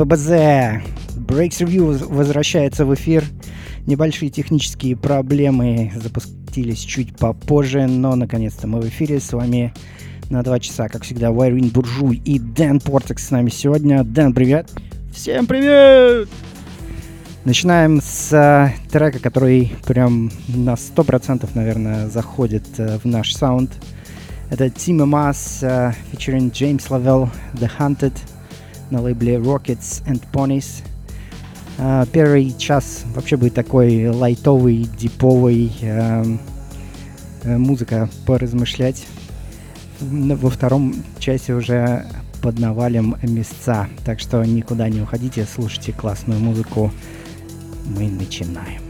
ББЗ! Breaks Review возвращается в эфир. Небольшие технические проблемы запустились чуть попозже, но наконец-то мы в эфире. С вами на два часа, как всегда, Вайрин Буржуй и Дэн Портекс с нами сегодня. Дэн, привет! Всем привет! Начинаем с э, трека, который прям на 100% наверное заходит э, в наш саунд. Это Team Mas uh, featuring James Lavelle, The Hunted на лейбле Rockets and Ponies. Uh, первый час вообще будет такой лайтовый, диповый, uh, uh, музыка поразмышлять. Во втором часе уже поднавалим места, так что никуда не уходите, слушайте классную музыку. Мы начинаем.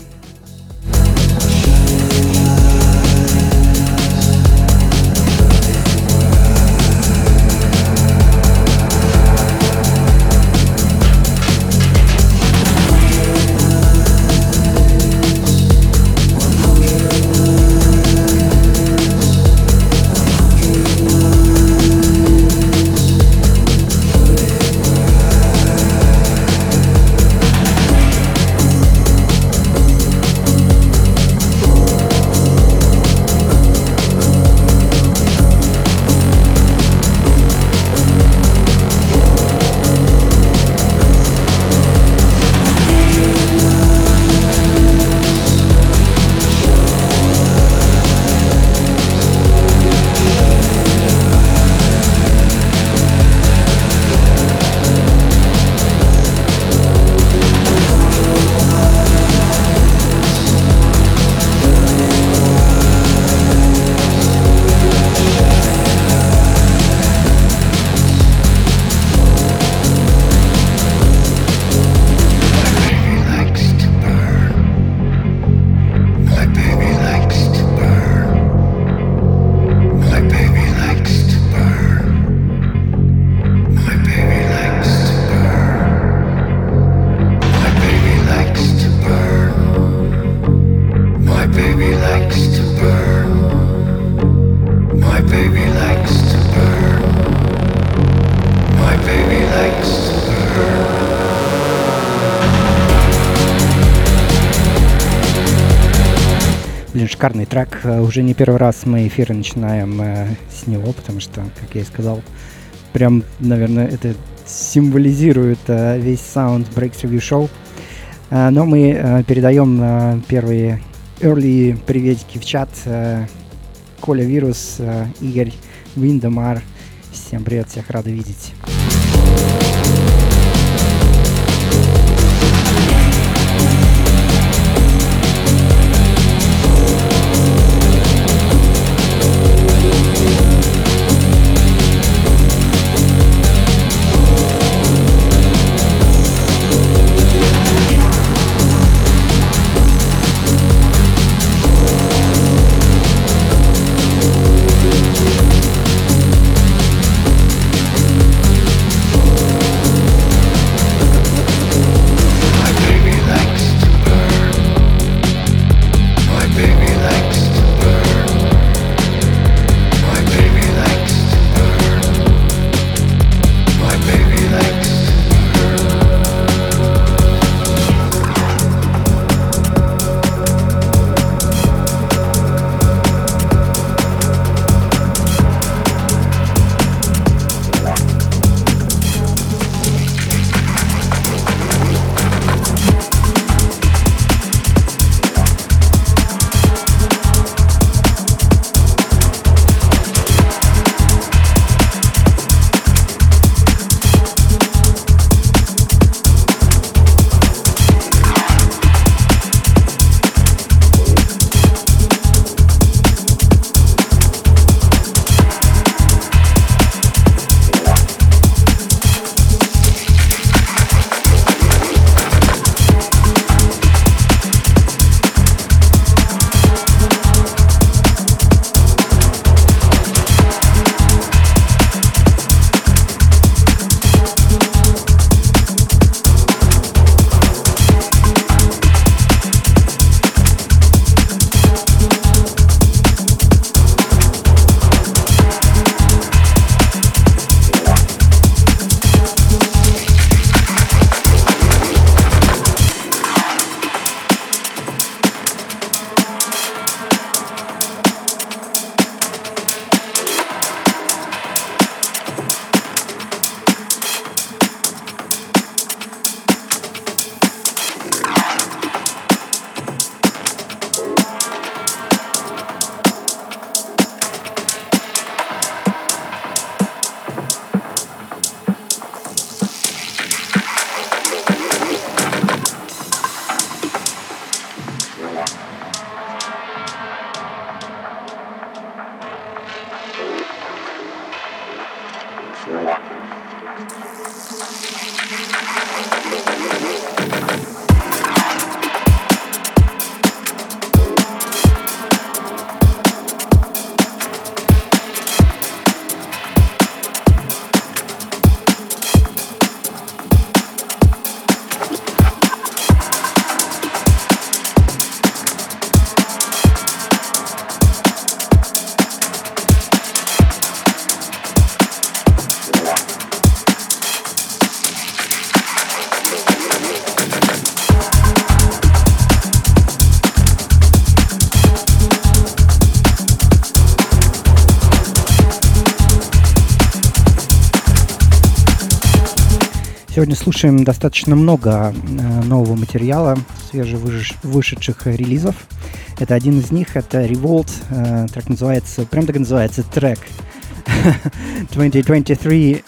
Шикарный трек. Э, уже не первый раз мы эфиры начинаем э, с него, потому что, как я и сказал, прям, наверное, это символизирует э, весь саунд Breaks Review Show. Но мы передаем первые early приветики в чат. Коля Вирус, Игорь Виндемар. Всем привет, всех рады видеть. Слушаем достаточно много э, нового материала, свежевышедших релизов. Это один из них, это Revolt, э, трек называется, прям так и называется, трек 2023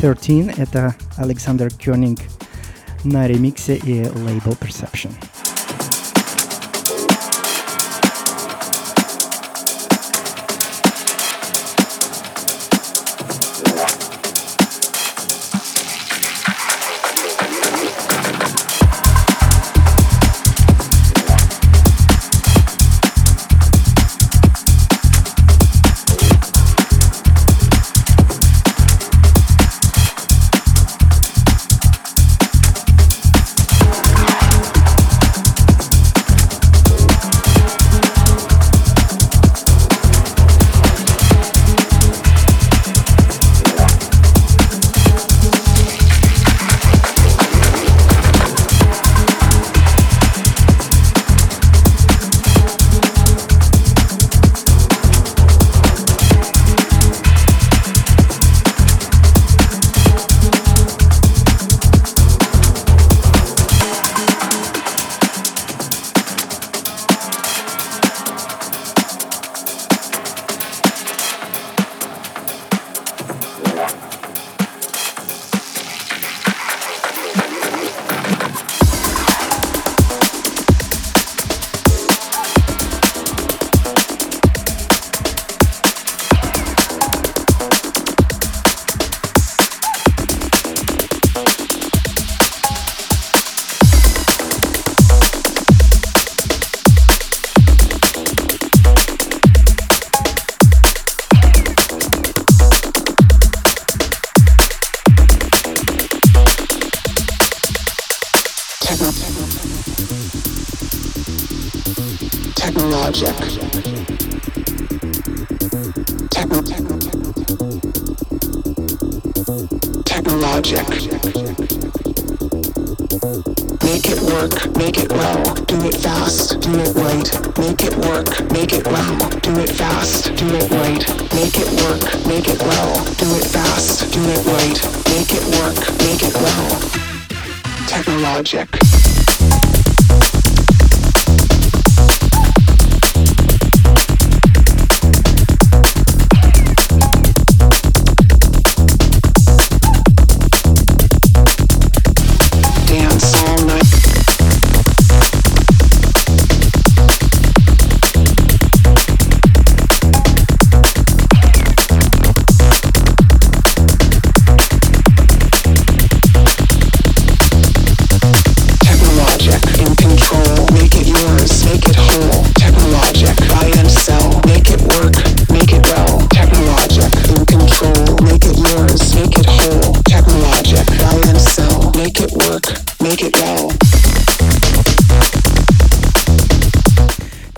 13, это Александр Кёнинг на ремиксе и лейбл Perception.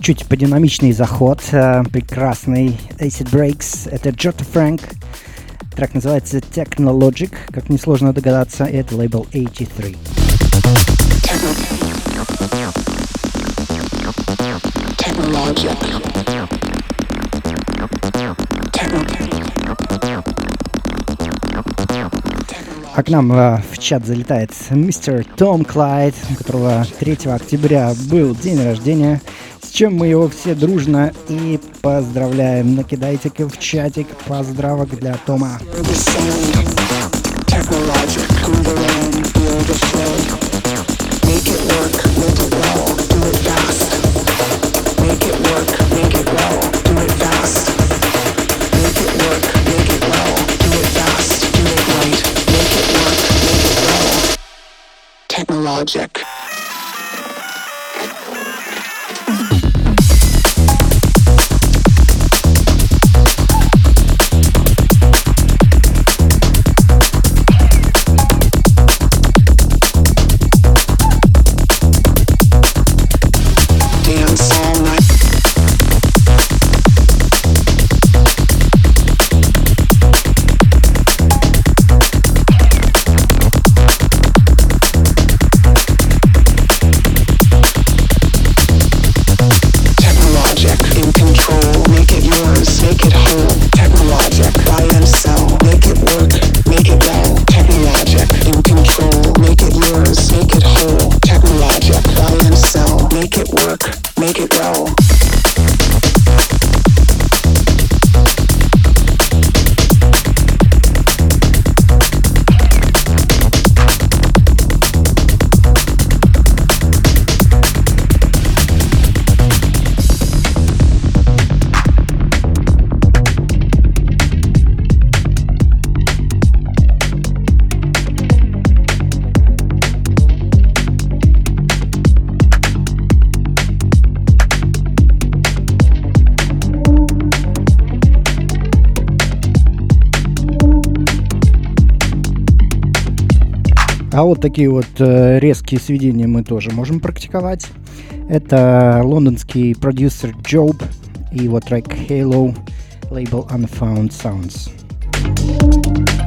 Чуть подинамичный заход, э, прекрасный Acid Breaks, это Джота Фрэнк, трек называется Technologic, как несложно догадаться, это лейбл 83. Technologic. А к нам э, в чат залетает мистер Том Клайд, у которого 3 октября был день рождения чем мы его все дружно и поздравляем. Накидайте-ка в чатик поздравок для Тома. Make вот такие вот э, резкие сведения мы тоже можем практиковать. Это лондонский продюсер Job и его трек Halo, лейбл Unfound Sounds. Но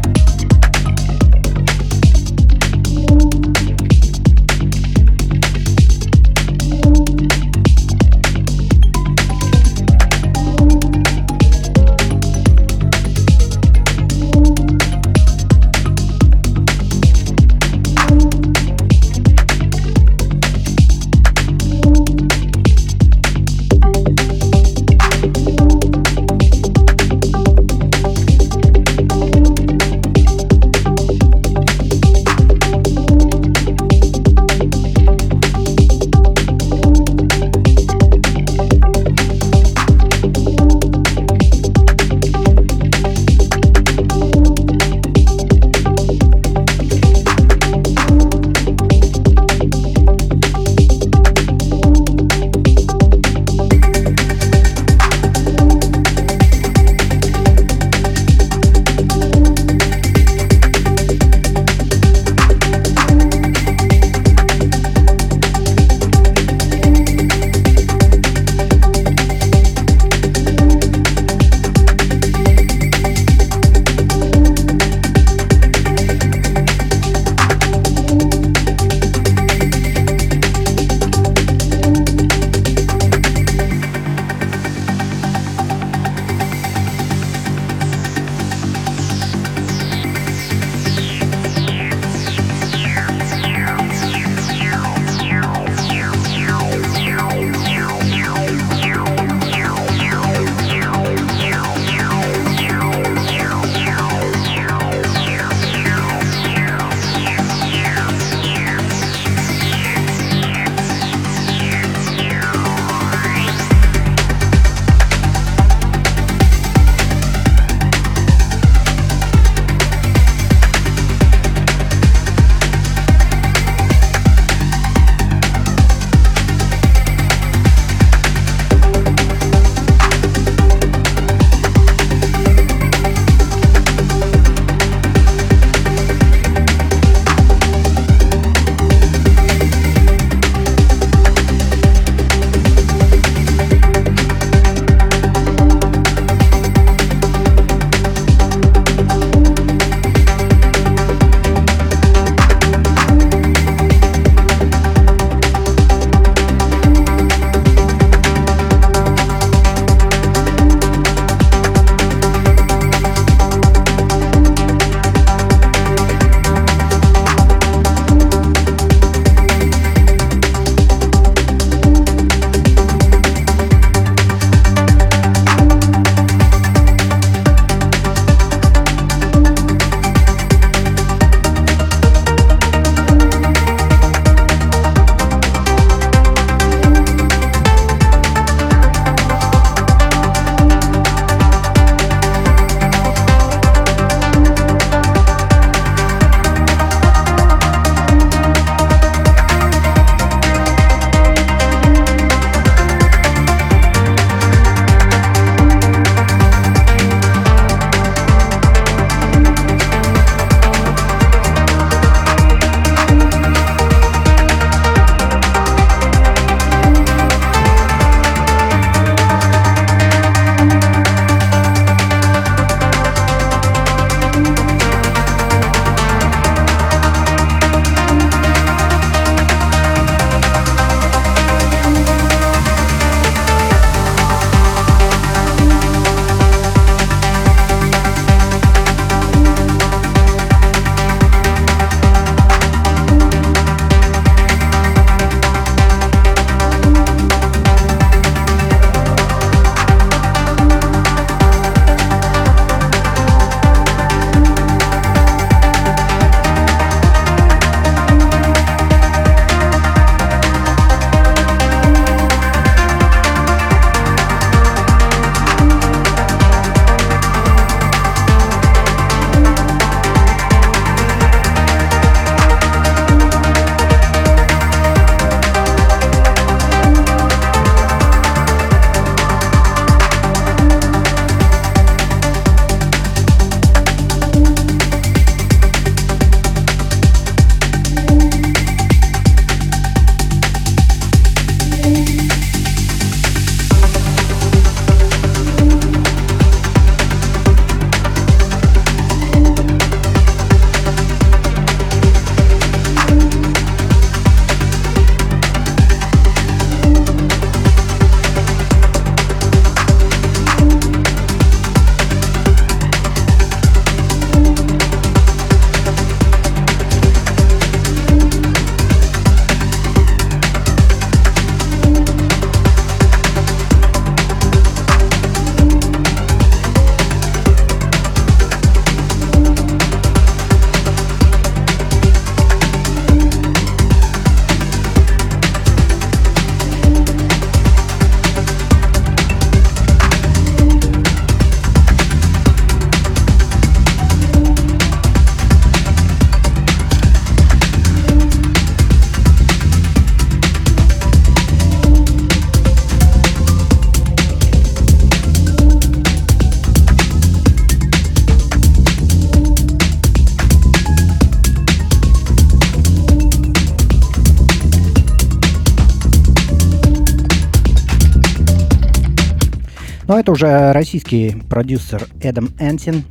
это уже российский продюсер Эдам Энтин,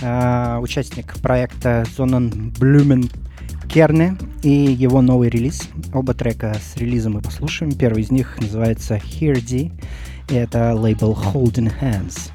э, участник проекта Зонан Блюмен Керне и его новый релиз. Оба трека с релизом мы послушаем. Первый из них называется Here D, и это лейбл Holding Hands.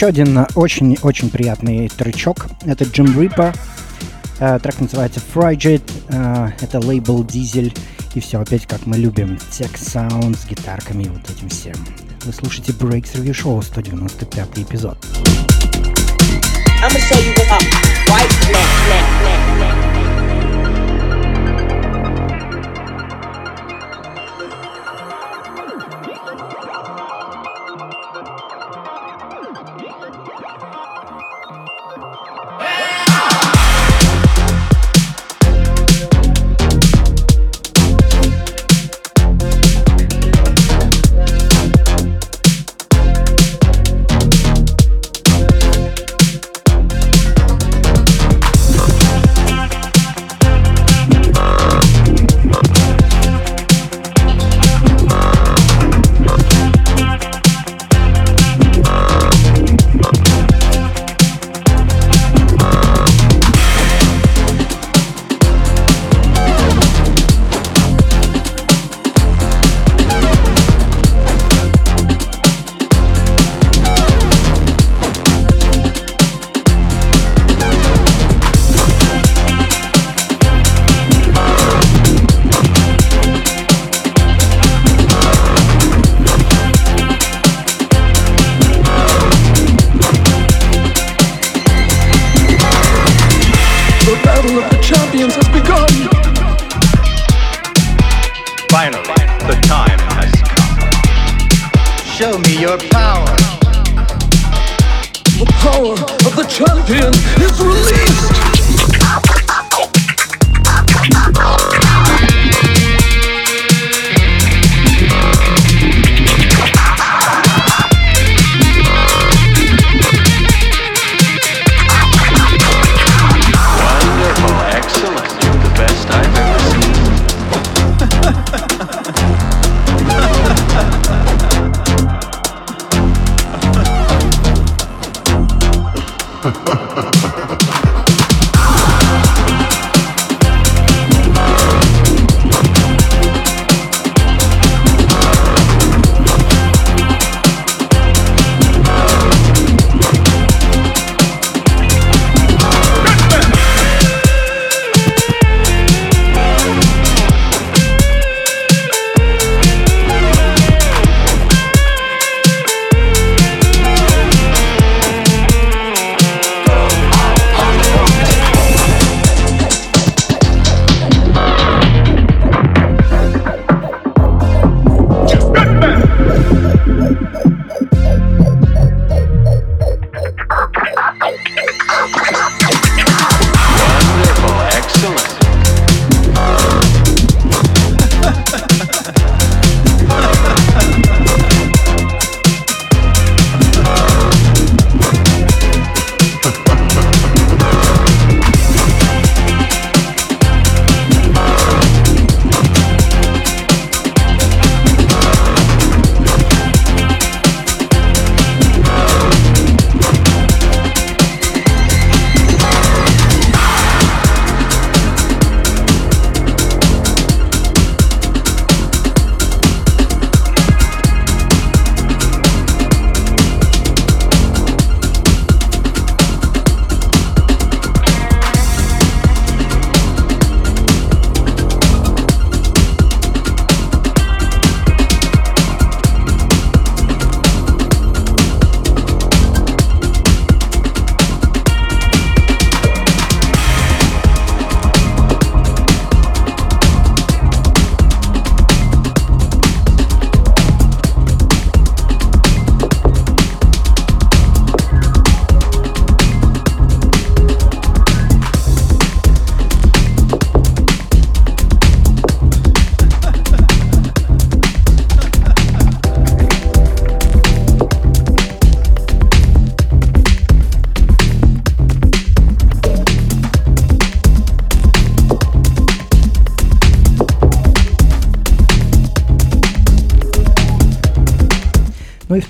Еще один очень-очень приятный тречок. Это Jim Reaper. Трек называется Frigid. Это лейбл Diesel. И все опять как мы любим. Tech Sound с гитарками и вот этим всем. Вы слушаете Breaks Review Show 195 эпизод. I'm gonna show you what up. White, black, black, black,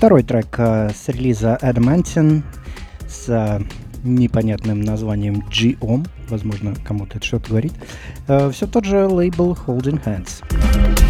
второй трек э, с релиза Adamantine с э, непонятным названием G-OM. Возможно, кому-то это что-то говорит. Э, все тот же лейбл Holding Hands.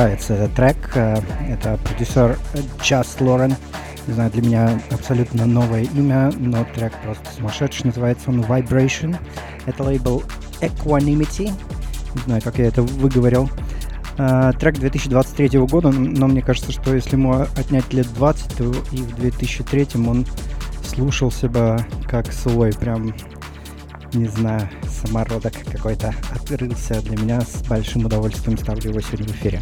Нравится этот трек. Э, это продюсер Just Лорен. Не знаю, для меня абсолютно новое имя, но трек просто сумасшедший. Называется он Vibration. Это лейбл Equanimity. Не знаю, как я это выговорил. Uh, трек 2023 года, но мне кажется, что если ему отнять лет 20, то и в 2003 он слушался бы как свой, прям, не знаю, самородок какой-то открылся для меня. С большим удовольствием ставлю его сегодня в эфире.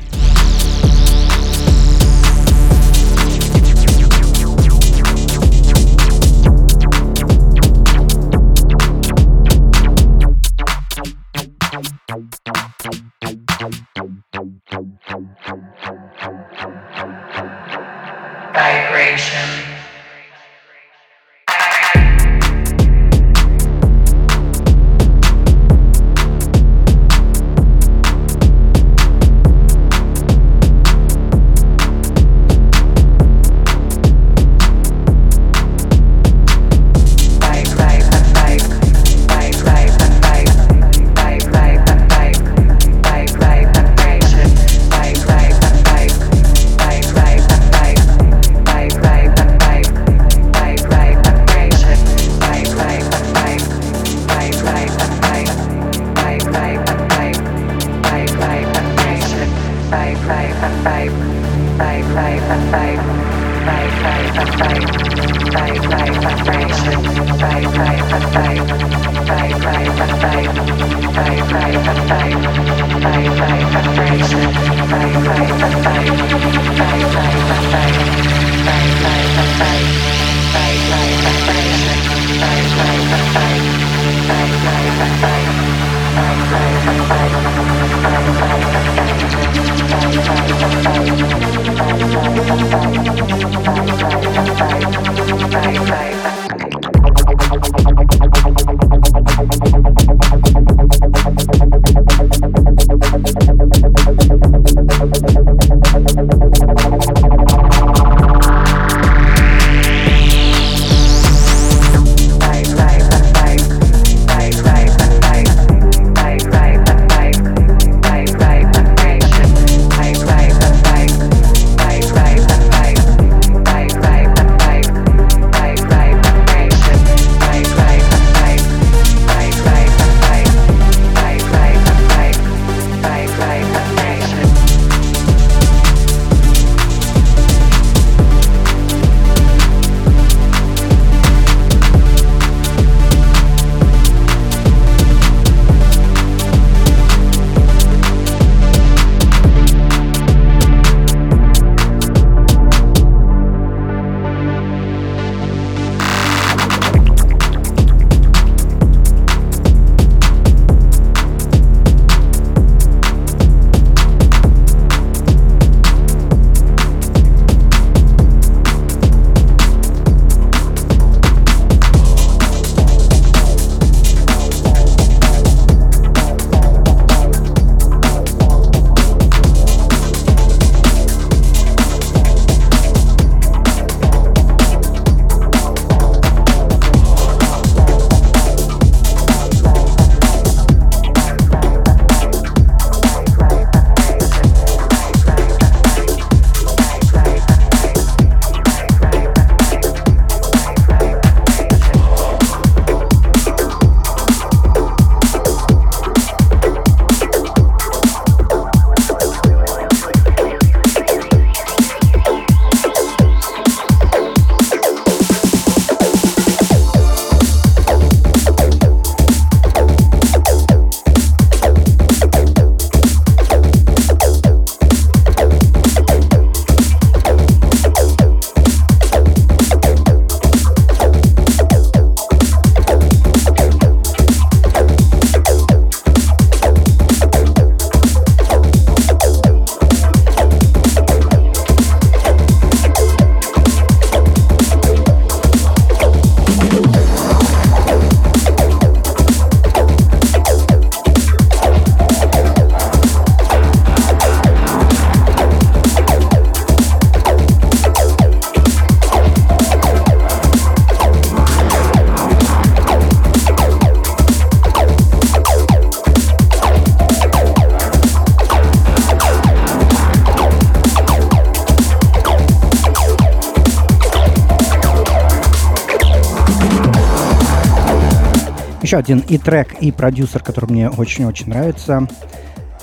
Один и трек, и продюсер, который мне очень-очень нравится,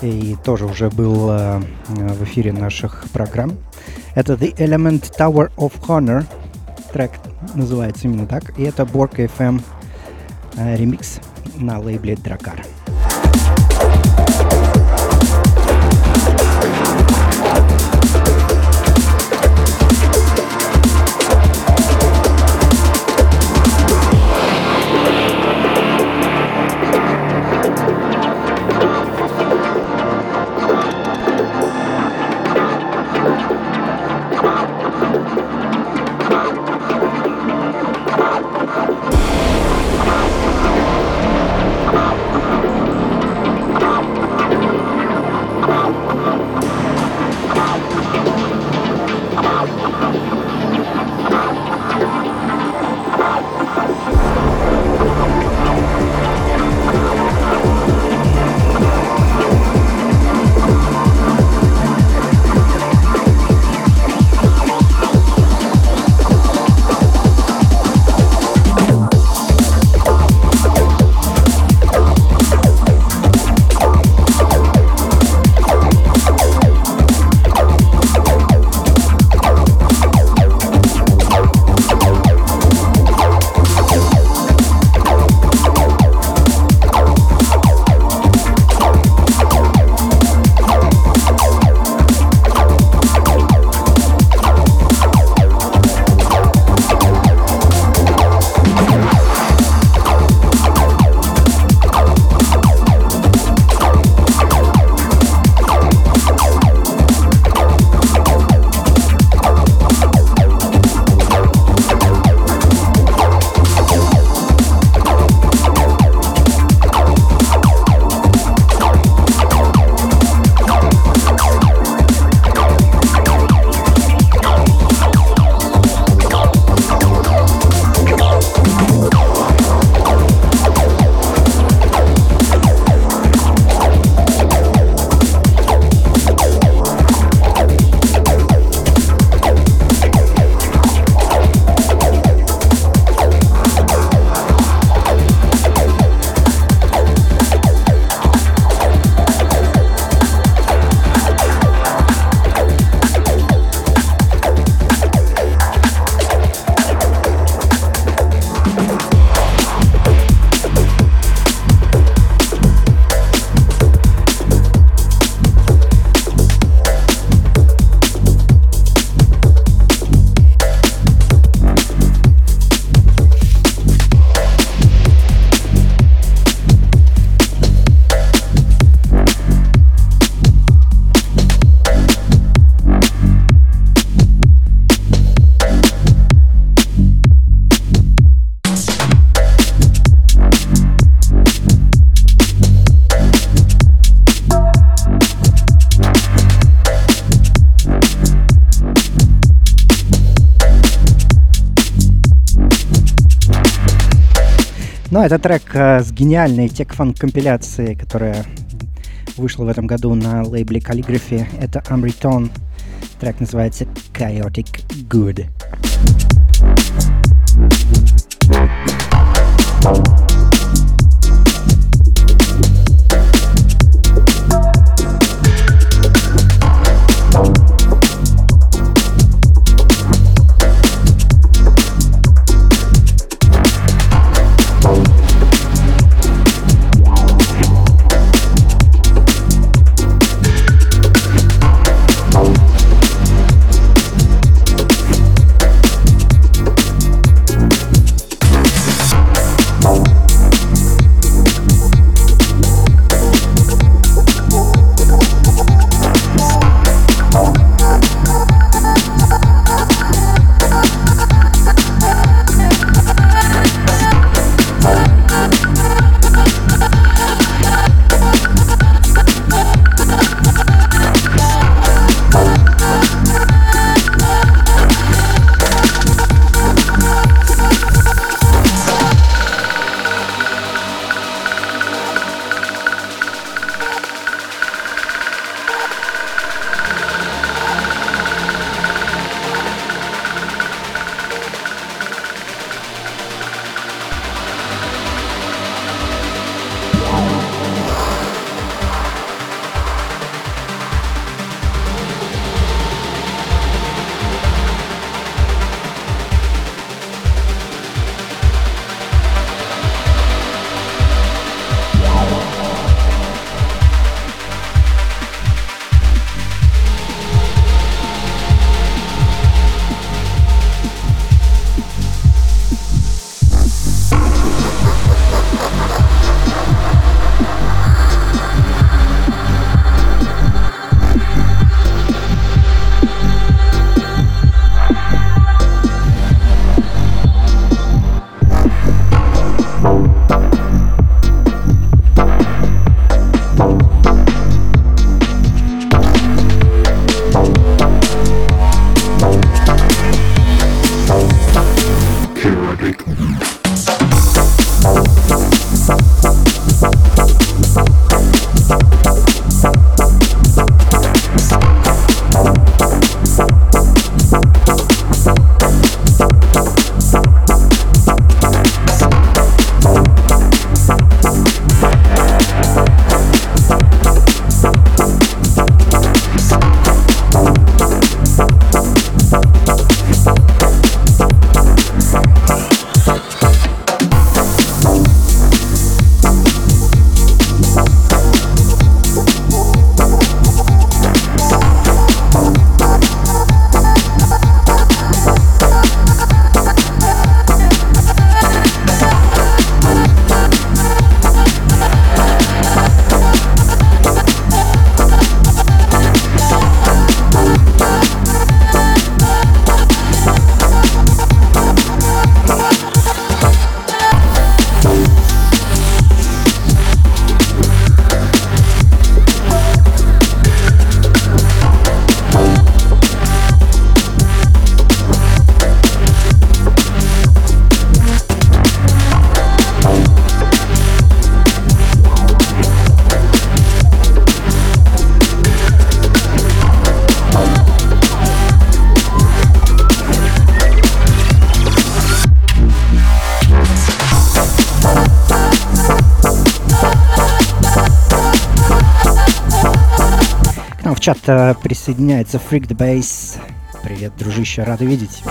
и тоже уже был э, в эфире наших программ. Это The Element Tower of Honor. Трек называется именно так. И это Bork FM э, ремикс на лейбле Дракар. Это трек э, с гениальной текфан компиляцией, которая вышла в этом году на лейбле Calligraphy. Это Amriton. Трек называется Chaotic Good. Чата присоединяется Freak the Bass. Привет, дружище, рад видеть.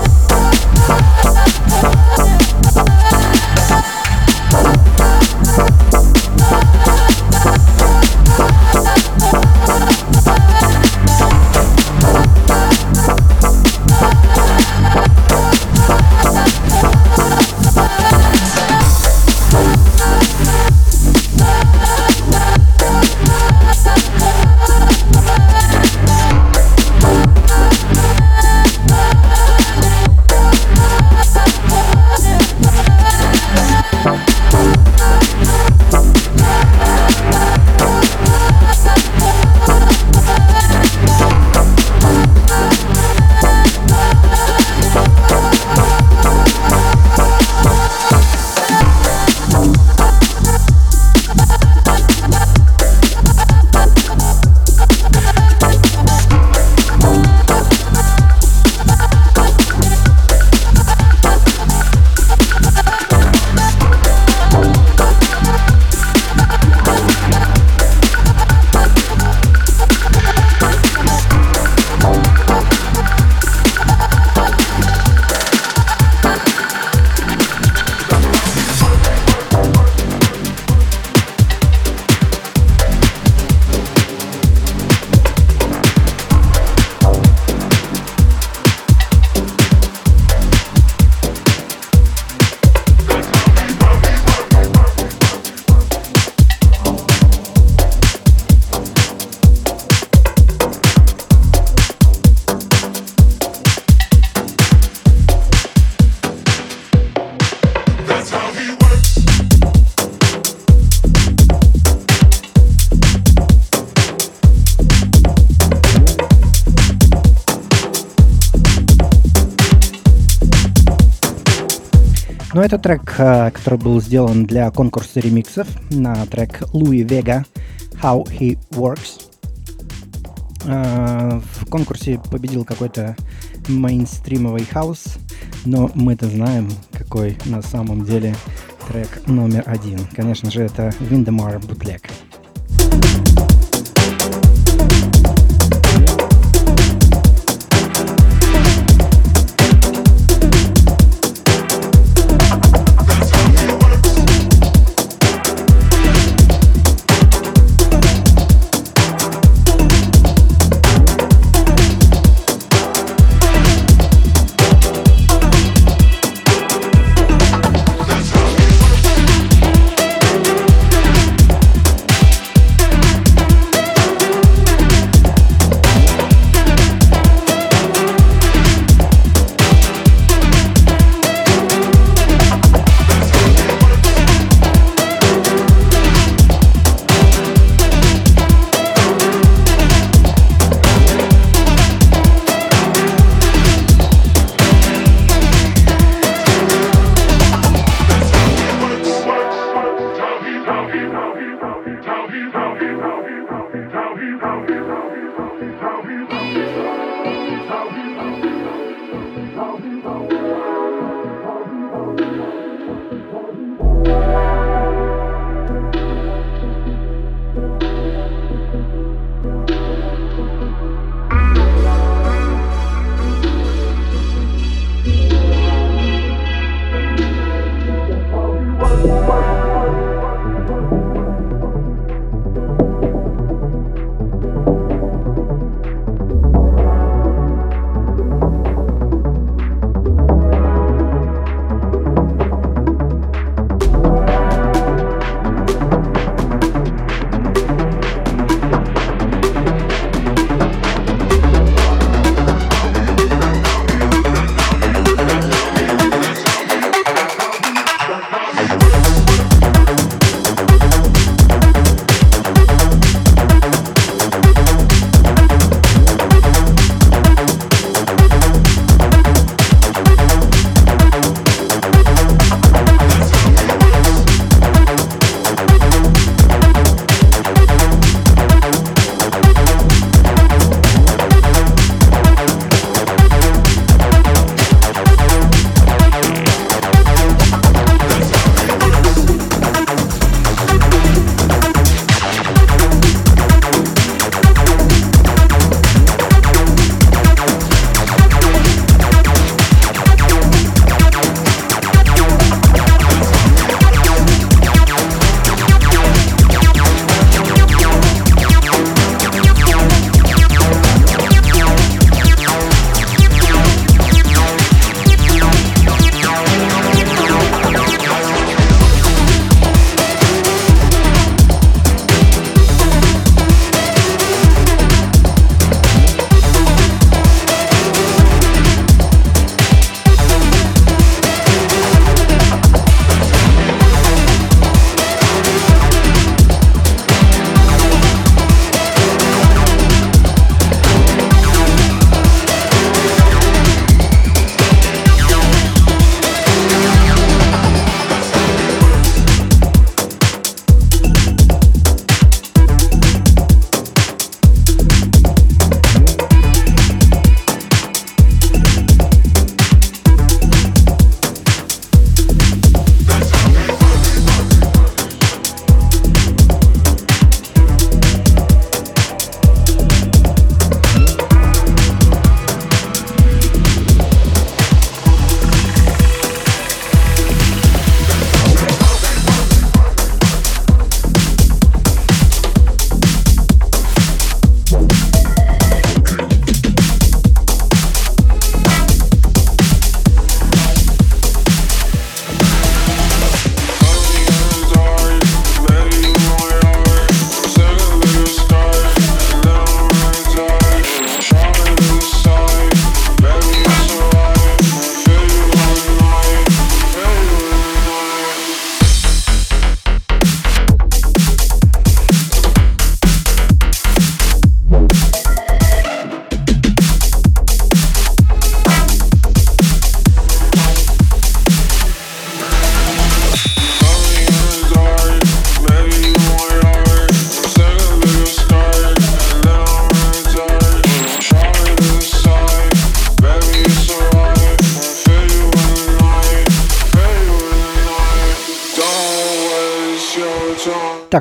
Ну, это трек, э, который был сделан для конкурса ремиксов на трек Louie Vega «How He Works». Э, в конкурсе победил какой-то мейнстримовый хаус, но мы-то знаем, какой на самом деле трек номер один. Конечно же, это Виндемар bootleg.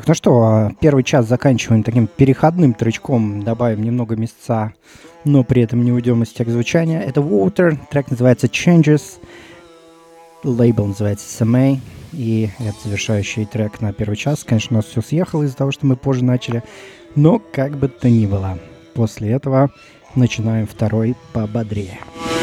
Так, ну что, первый час заканчиваем таким переходным тречком, добавим немного места, но при этом не уйдем из тех звучания. Это Water, трек называется Changes, лейбл называется SMA, и это завершающий трек на первый час. Конечно, у нас все съехало из-за того, что мы позже начали, но как бы то ни было. После этого начинаем второй пободрее. Only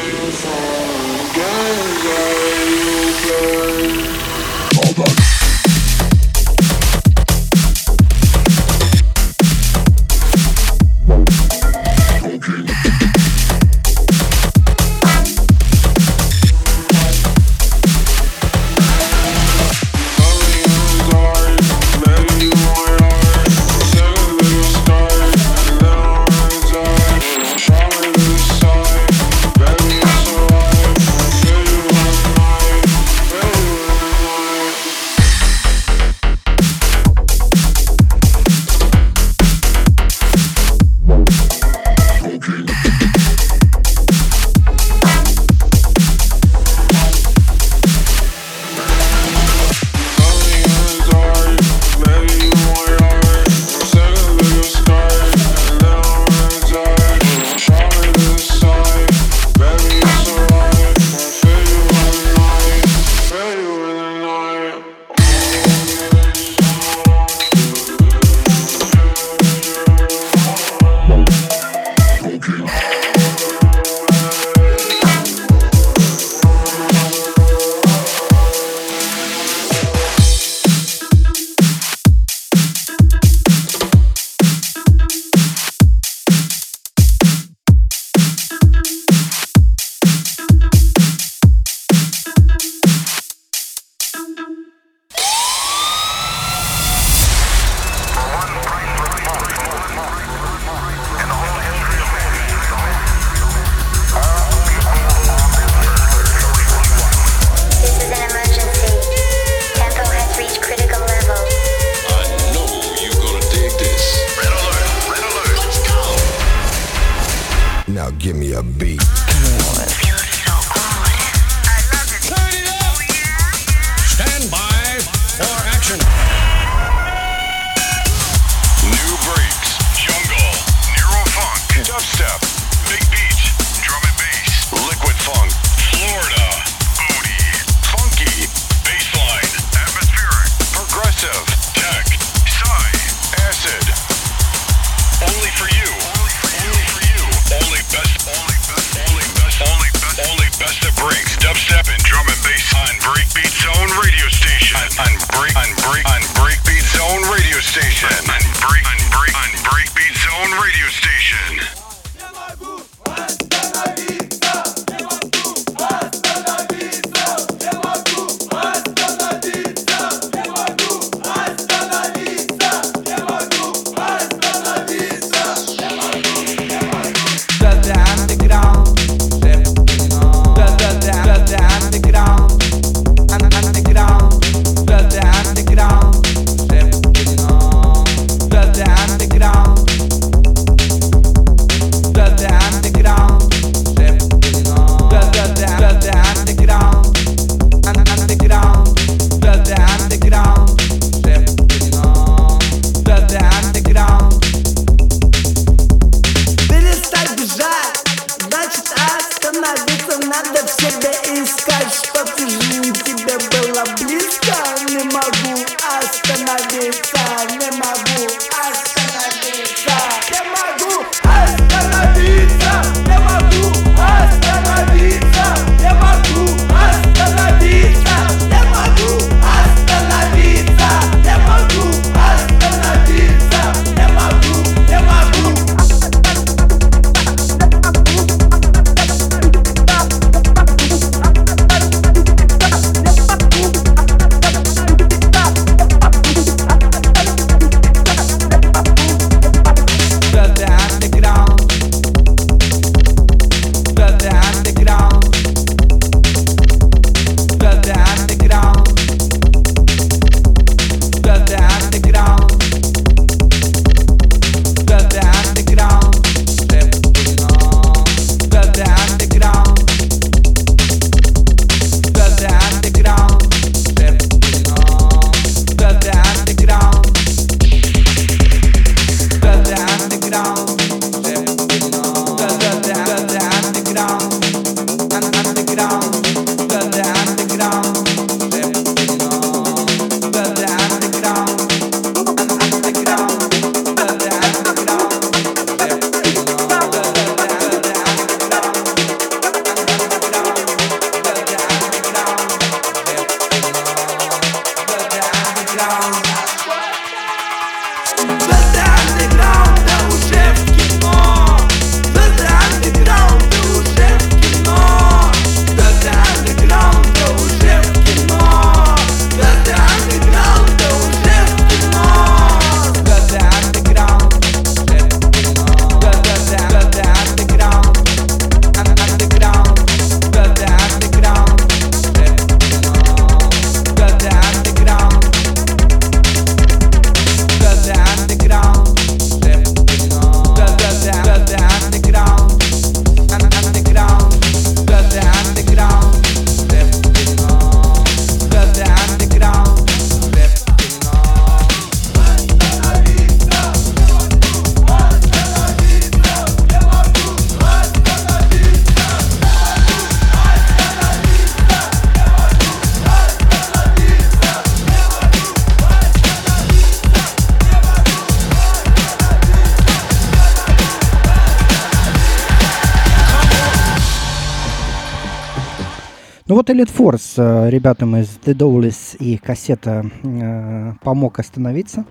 вот Elite Force э, ребятам из The Dowless и кассета э, помог остановиться.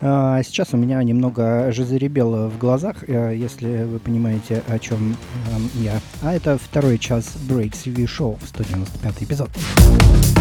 Э, сейчас у меня немного жазеребело в глазах, э, если вы понимаете, о чем э, я. А это второй час Breaks Review Show, 195 эпизод. understand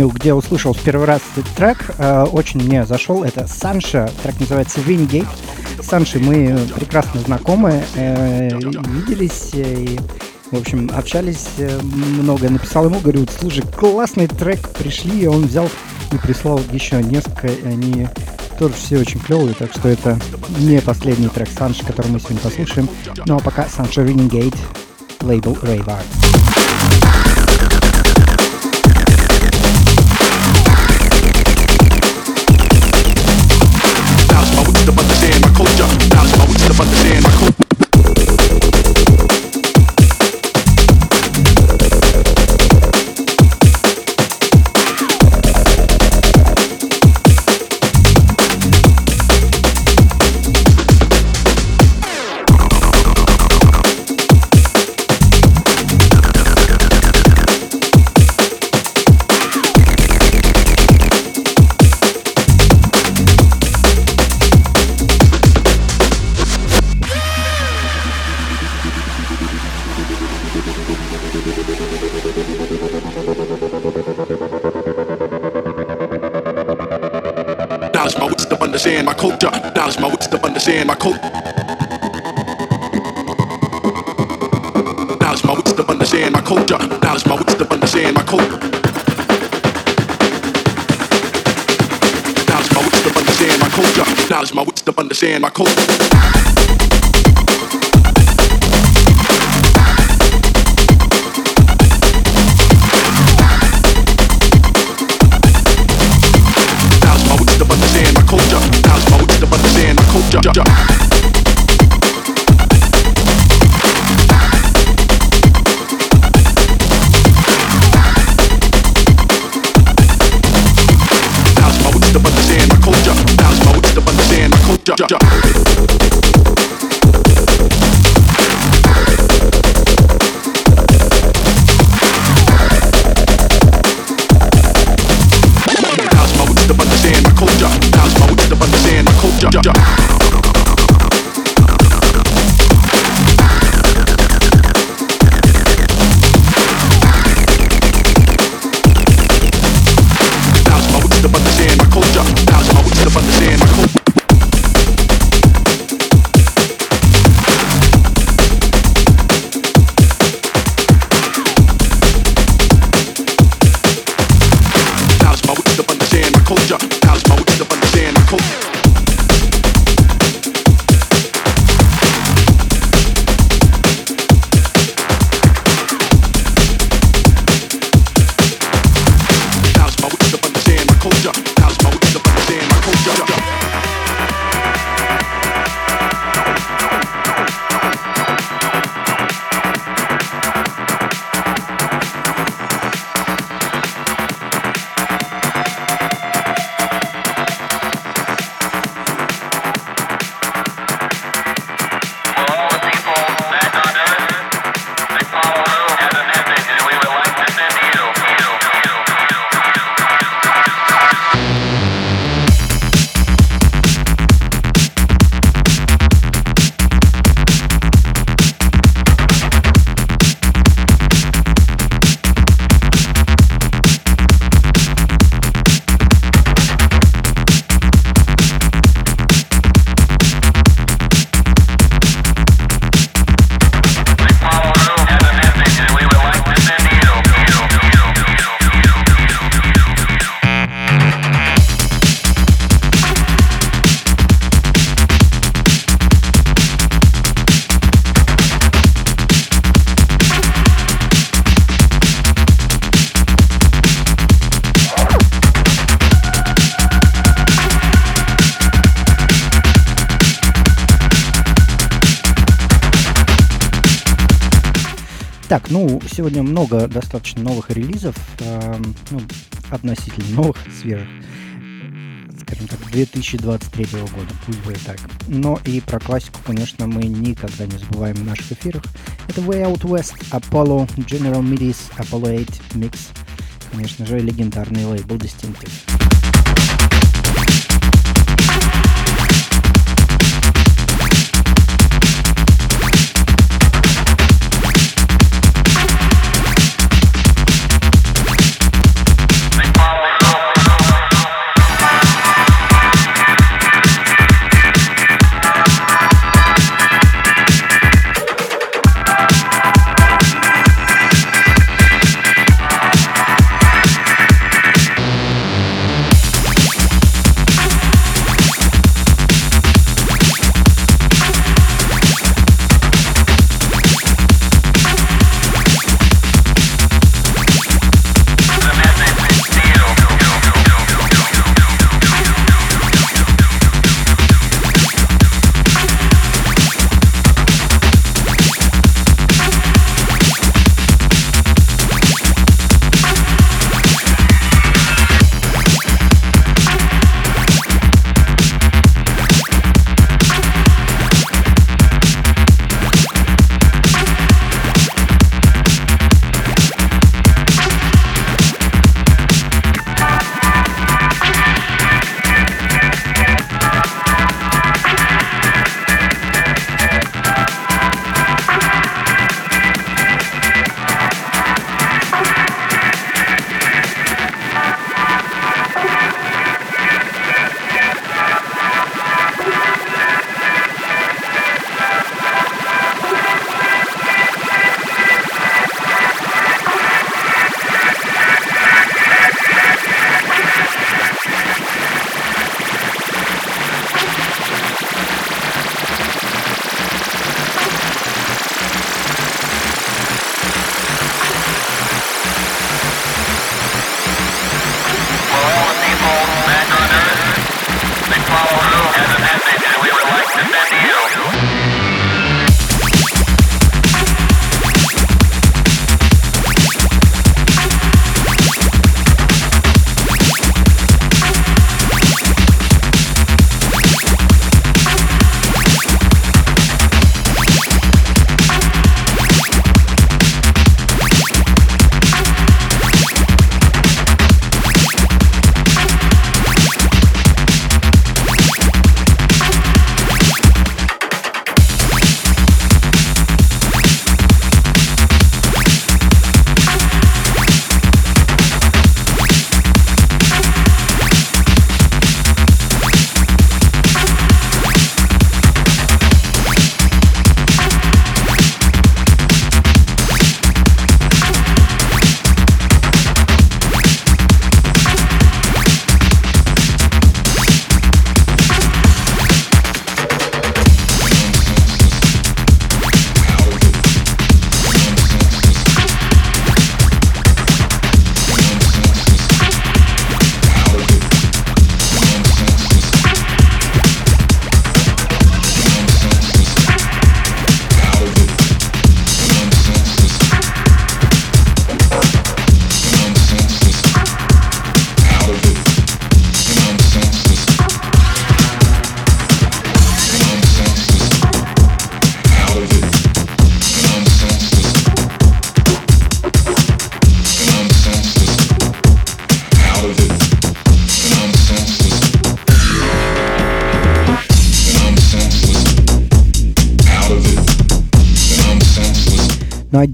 помню, где услышал в первый раз этот трек. э, очень мне зашел. Это Санша. Трек называется Виннигейт. С Саншей мы прекрасно знакомы. э, виделись э, и, в общем, общались много. Написал ему, говорю, слушай, классный трек, пришли. И он взял и прислал еще несколько. и Они тоже все очень клевые, так что это не последний трек Санши, который мы сегодня послушаем. Ну а пока Санша Виннигейт, лейбл Rave Art. to understand my culture. Knowledge about which to understand my culture. Так, ну, сегодня много достаточно новых релизов, э, ну, относительно новых, свежих, скажем так, 2023 года, пусть будет так. Но и про классику, конечно, мы никогда не забываем в наших эфирах. Это Way Out West, Apollo, General Midis, Apollo 8 Mix, конечно же, легендарный лейбл Distinctive.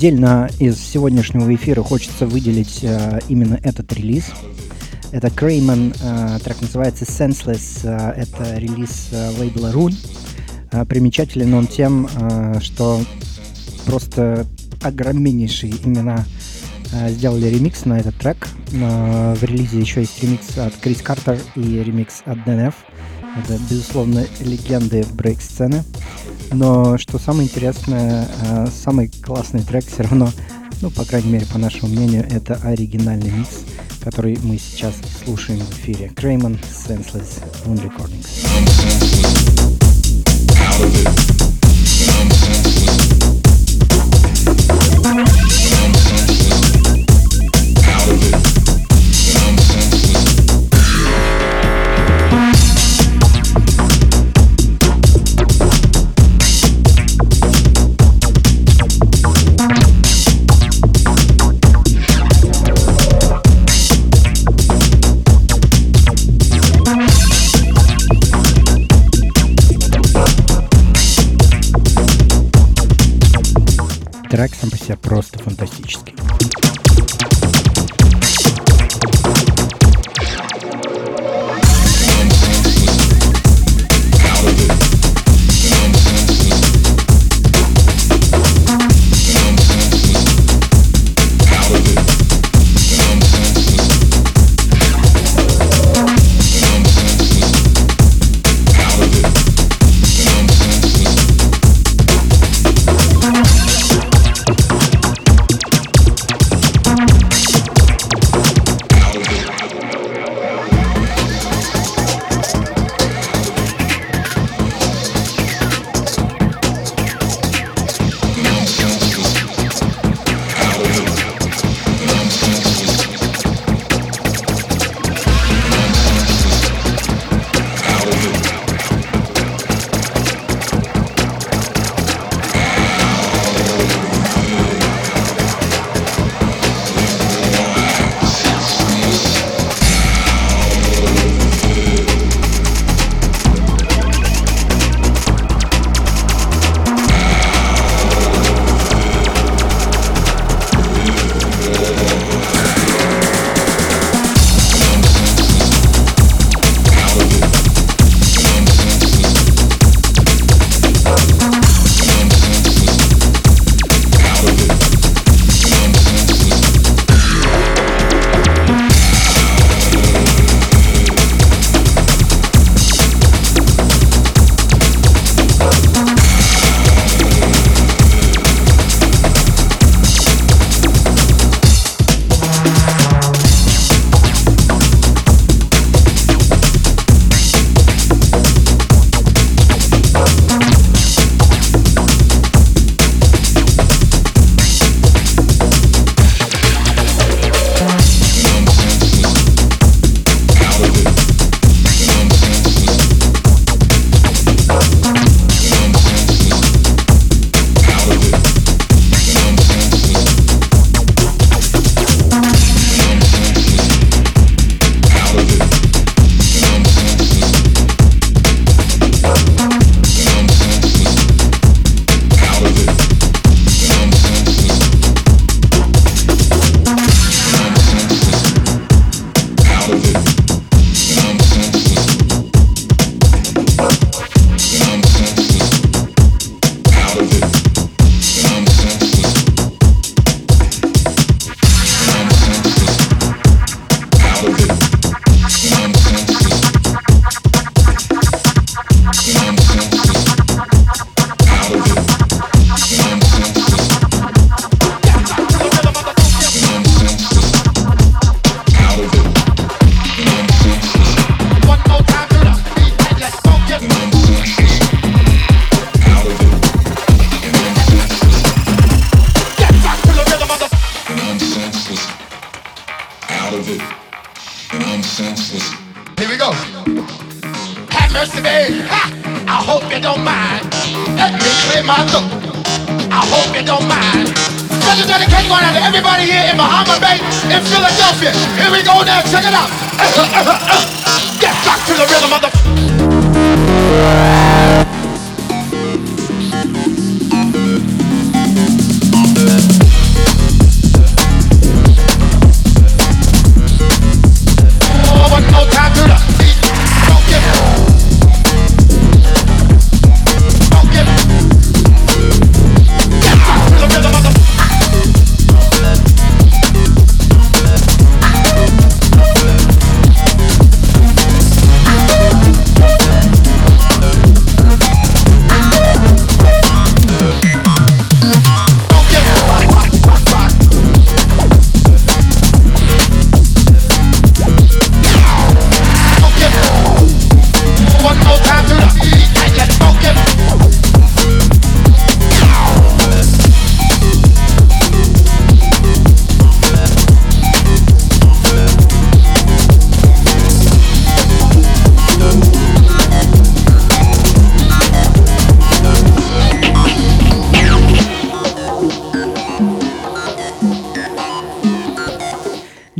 Отдельно из сегодняшнего эфира хочется выделить э, именно этот релиз. Это Крейман, э, трек называется Senseless, э, это релиз э, лейбла Rune. Э, примечателен он тем, э, что просто огромнейшие имена э, сделали ремикс на этот трек. Э, в релизе еще есть ремикс от Крис Картер и ремикс от DNF. Это, безусловно, легенды брейк-сцены. Но что самое интересное, э, самый классный трек все равно, ну, по крайней мере, по нашему мнению, это оригинальный микс, который мы сейчас слушаем в эфире. Крейман Senseless Moon Recordings. Трек сам по себе просто фантастический.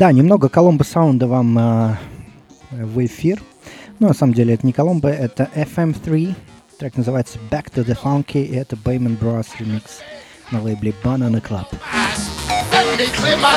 Да, немного Коломбо саунда вам э, в эфир. Но на самом деле это не Коломбо, это FM3. Трек называется Back to the Funky, и это Bayman Bros remix. на лейбле Banana Club. Let me clear my.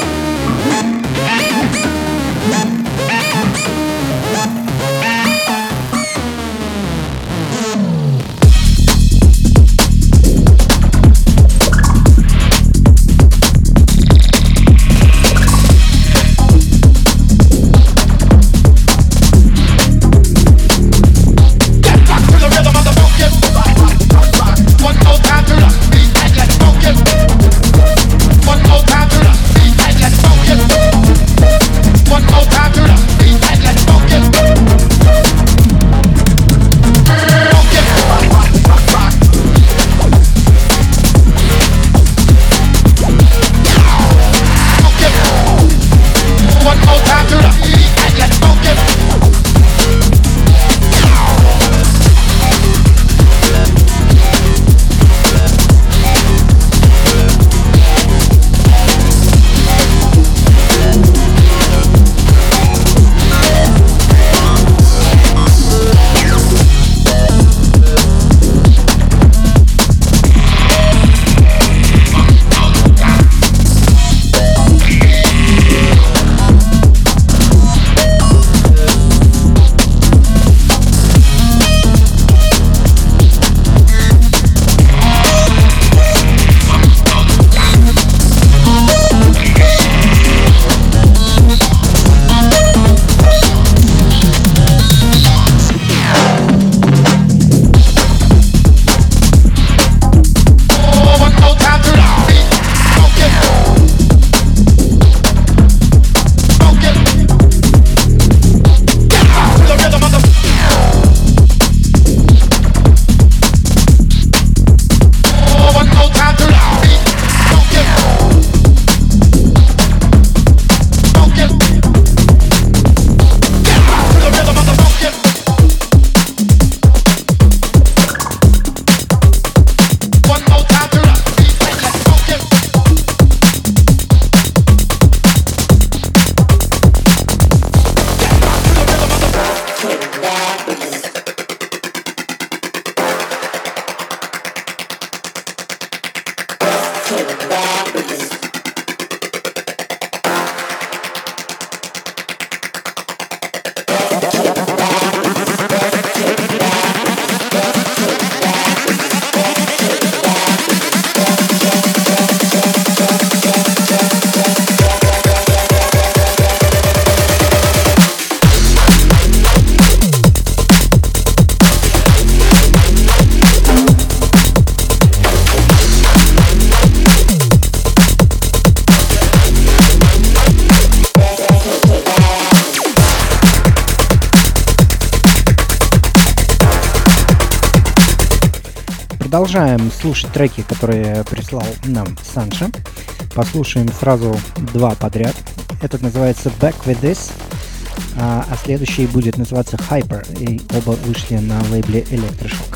слушать треки, которые прислал нам Санша. Послушаем сразу два подряд. Этот называется Back With This, а, а следующий будет называться Hyper. И оба вышли на лейбле Electroshock.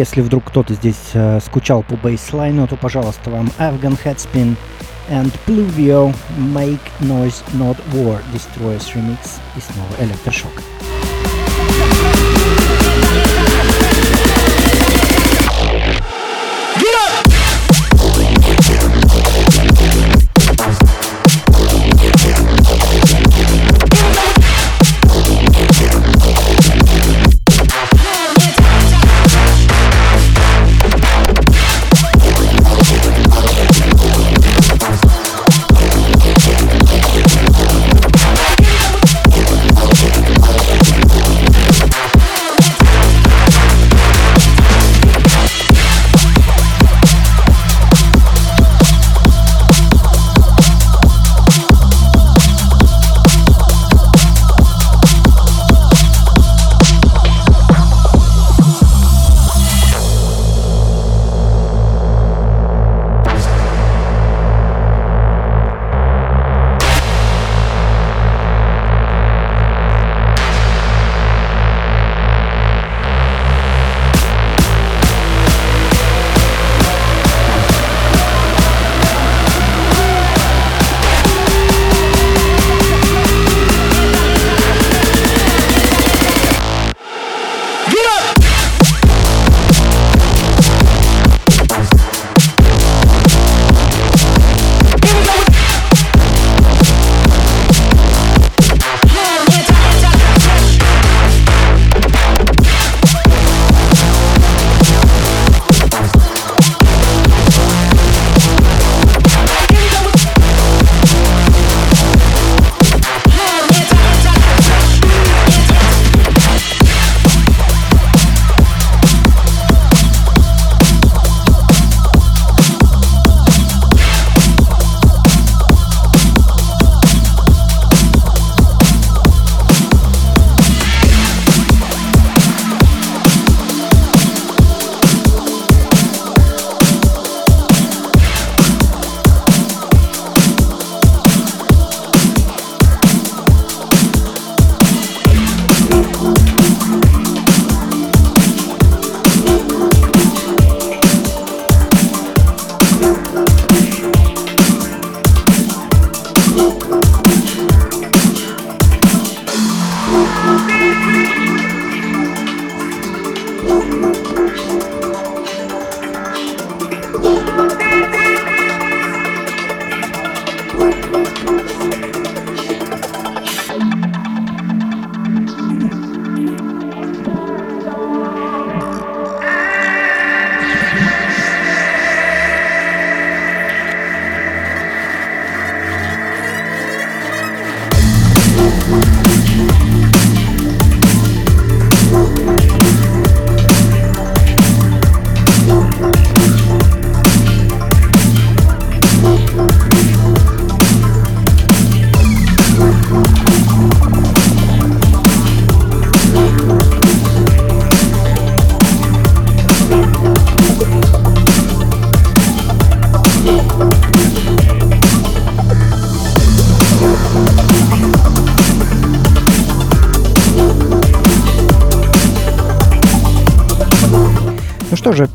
Если вдруг кто-то здесь э, скучал по бейслайну, то, пожалуйста, вам Afghan Headspin and Pluvio Make Noise Not War Destroyers Remix и снова электрошок. что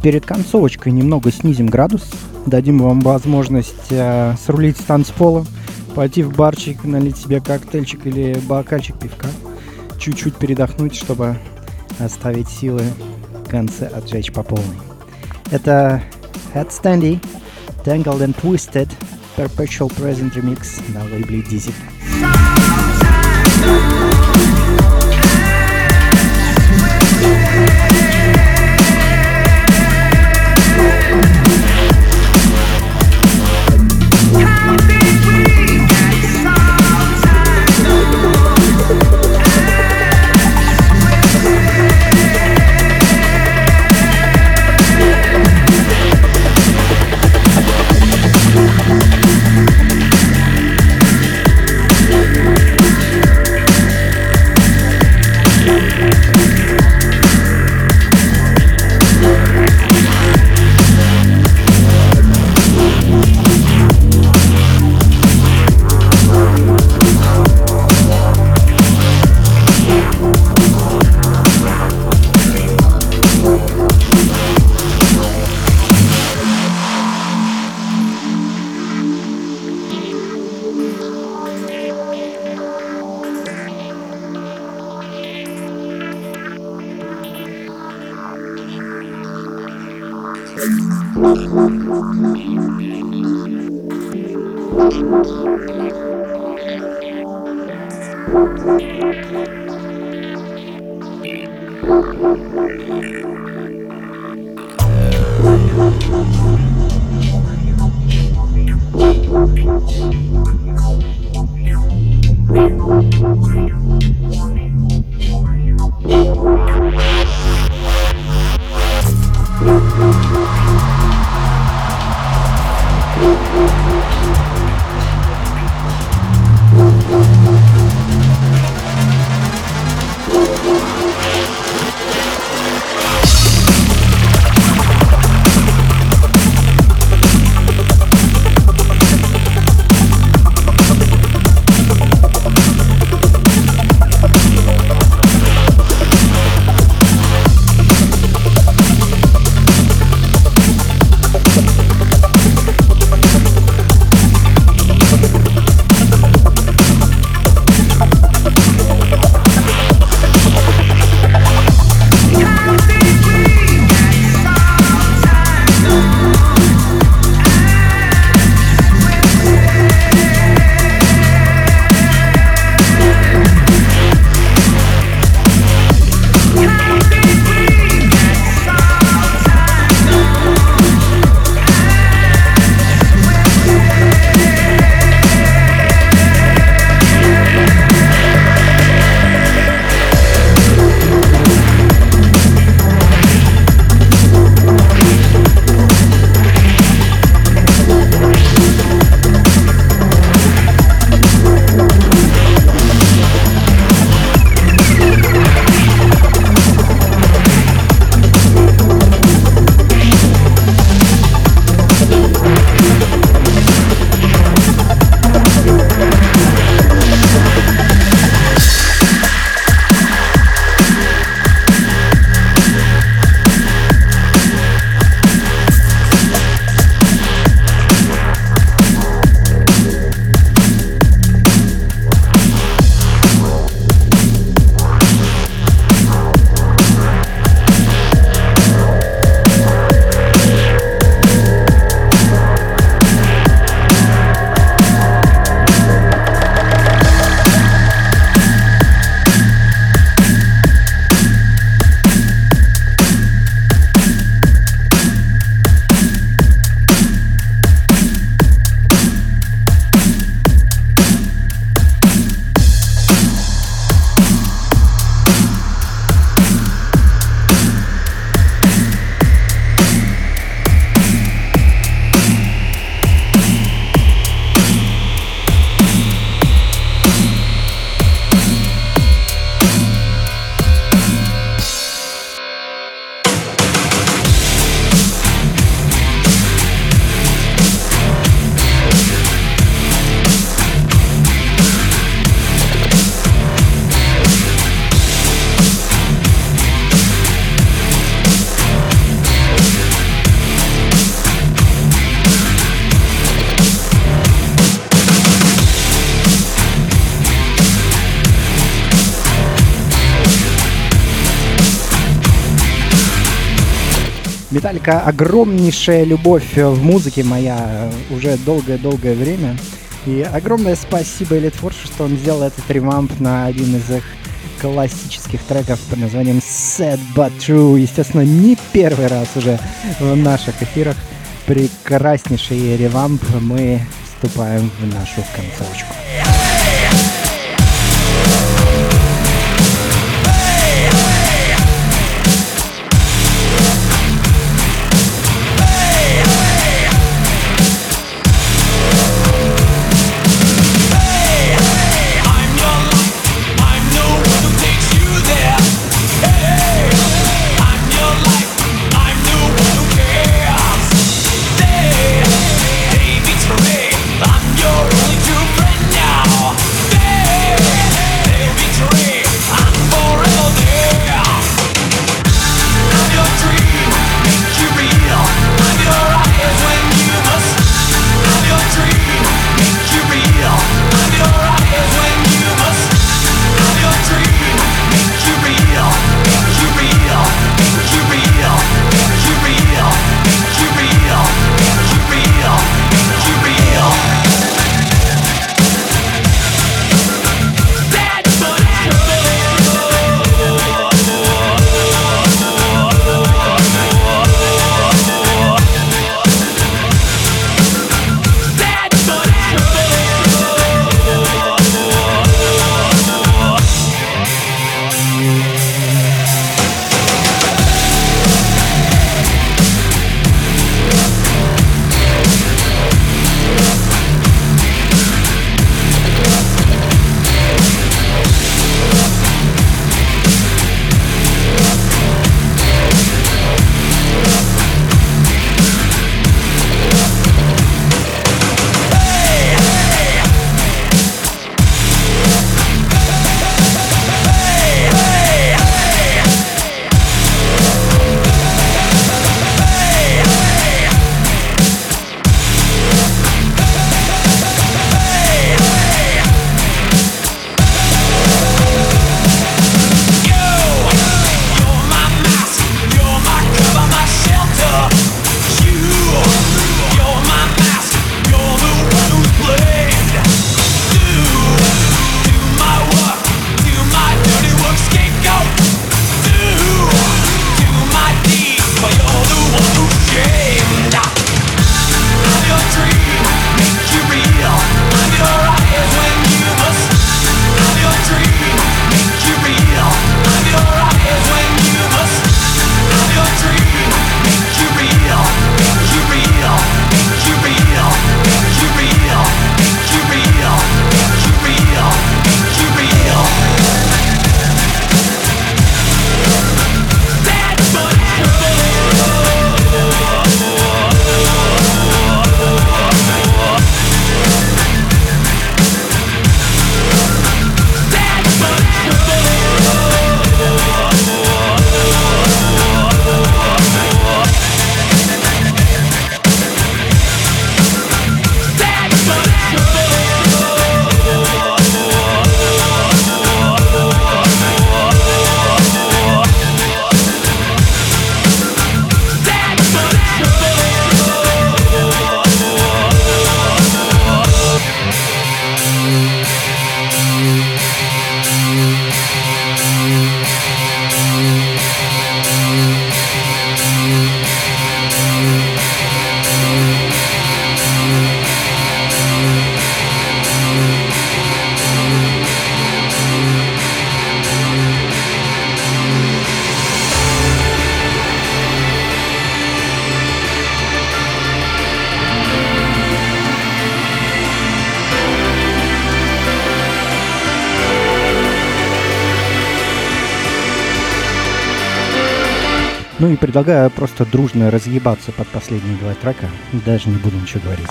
перед концовочкой немного снизим градус, дадим вам возможность э, срулить с танцпола, пойти в барчик, налить себе коктейльчик или бокальчик пивка, чуть-чуть передохнуть, чтобы оставить силы в конце отжечь по полной. Это Headstandy, Tangled and Twisted, Perpetual Present Remix на лейбле Dizzy. Металлика огромнейшая любовь в музыке моя уже долгое-долгое время. И огромное спасибо Force, что он сделал этот ремамп на один из их классических треков под названием Sad But True. Естественно, не первый раз уже в наших эфирах. Прекраснейший ревамп мы вступаем в нашу концовочку. Ну и предлагаю просто дружно разъебаться под последние два трека. Даже не буду ничего говорить.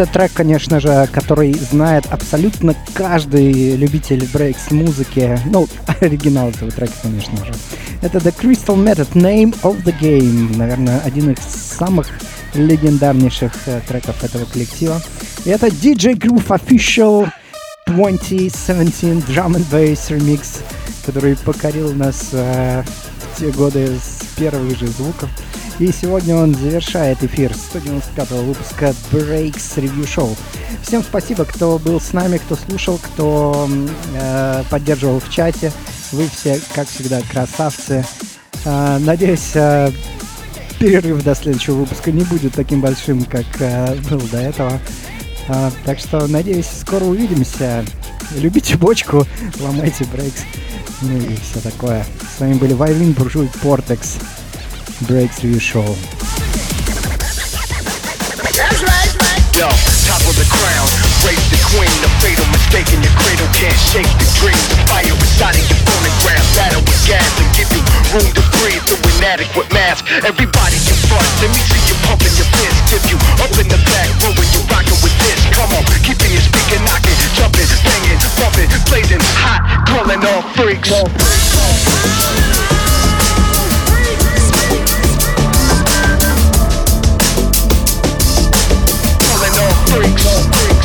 Это трек, конечно же, который знает абсолютно каждый любитель брейкс музыки. Ну, оригинал этого трека, конечно же. Это The Crystal Method, Name of the Game. Наверное, один из самых легендарнейших э, треков этого коллектива. И это DJ Groove Official 2017 Drum and Bass Remix, который покорил нас э, в те годы с первых же звуков. И сегодня он завершает эфир 195 выпуска Breaks Review Show. Всем спасибо, кто был с нами, кто слушал, кто э, поддерживал в чате. Вы все, как всегда, красавцы. Э, надеюсь, э, перерыв до следующего выпуска не будет таким большим, как э, был до этого. Э, так что, надеюсь, скоро увидимся. Любите бочку, ломайте брейкс, ну и все такое. С вами были Вайлин, Буржуй, Портекс. Breakthrough Show. That's right. Yo, top of the crown, raise the queen, the fatal mistake in your cradle can't shake the dream. The fire inside of your phonograph, battle with gas and give you room to breathe through inadequate mask. Everybody can front, let me see you pumping your fist. Tip you up in the back room when you rocking with this. Come on, keeping your speaker knocking, jumping, banging, bumping, blazing hot, grilling all freaks. freaks.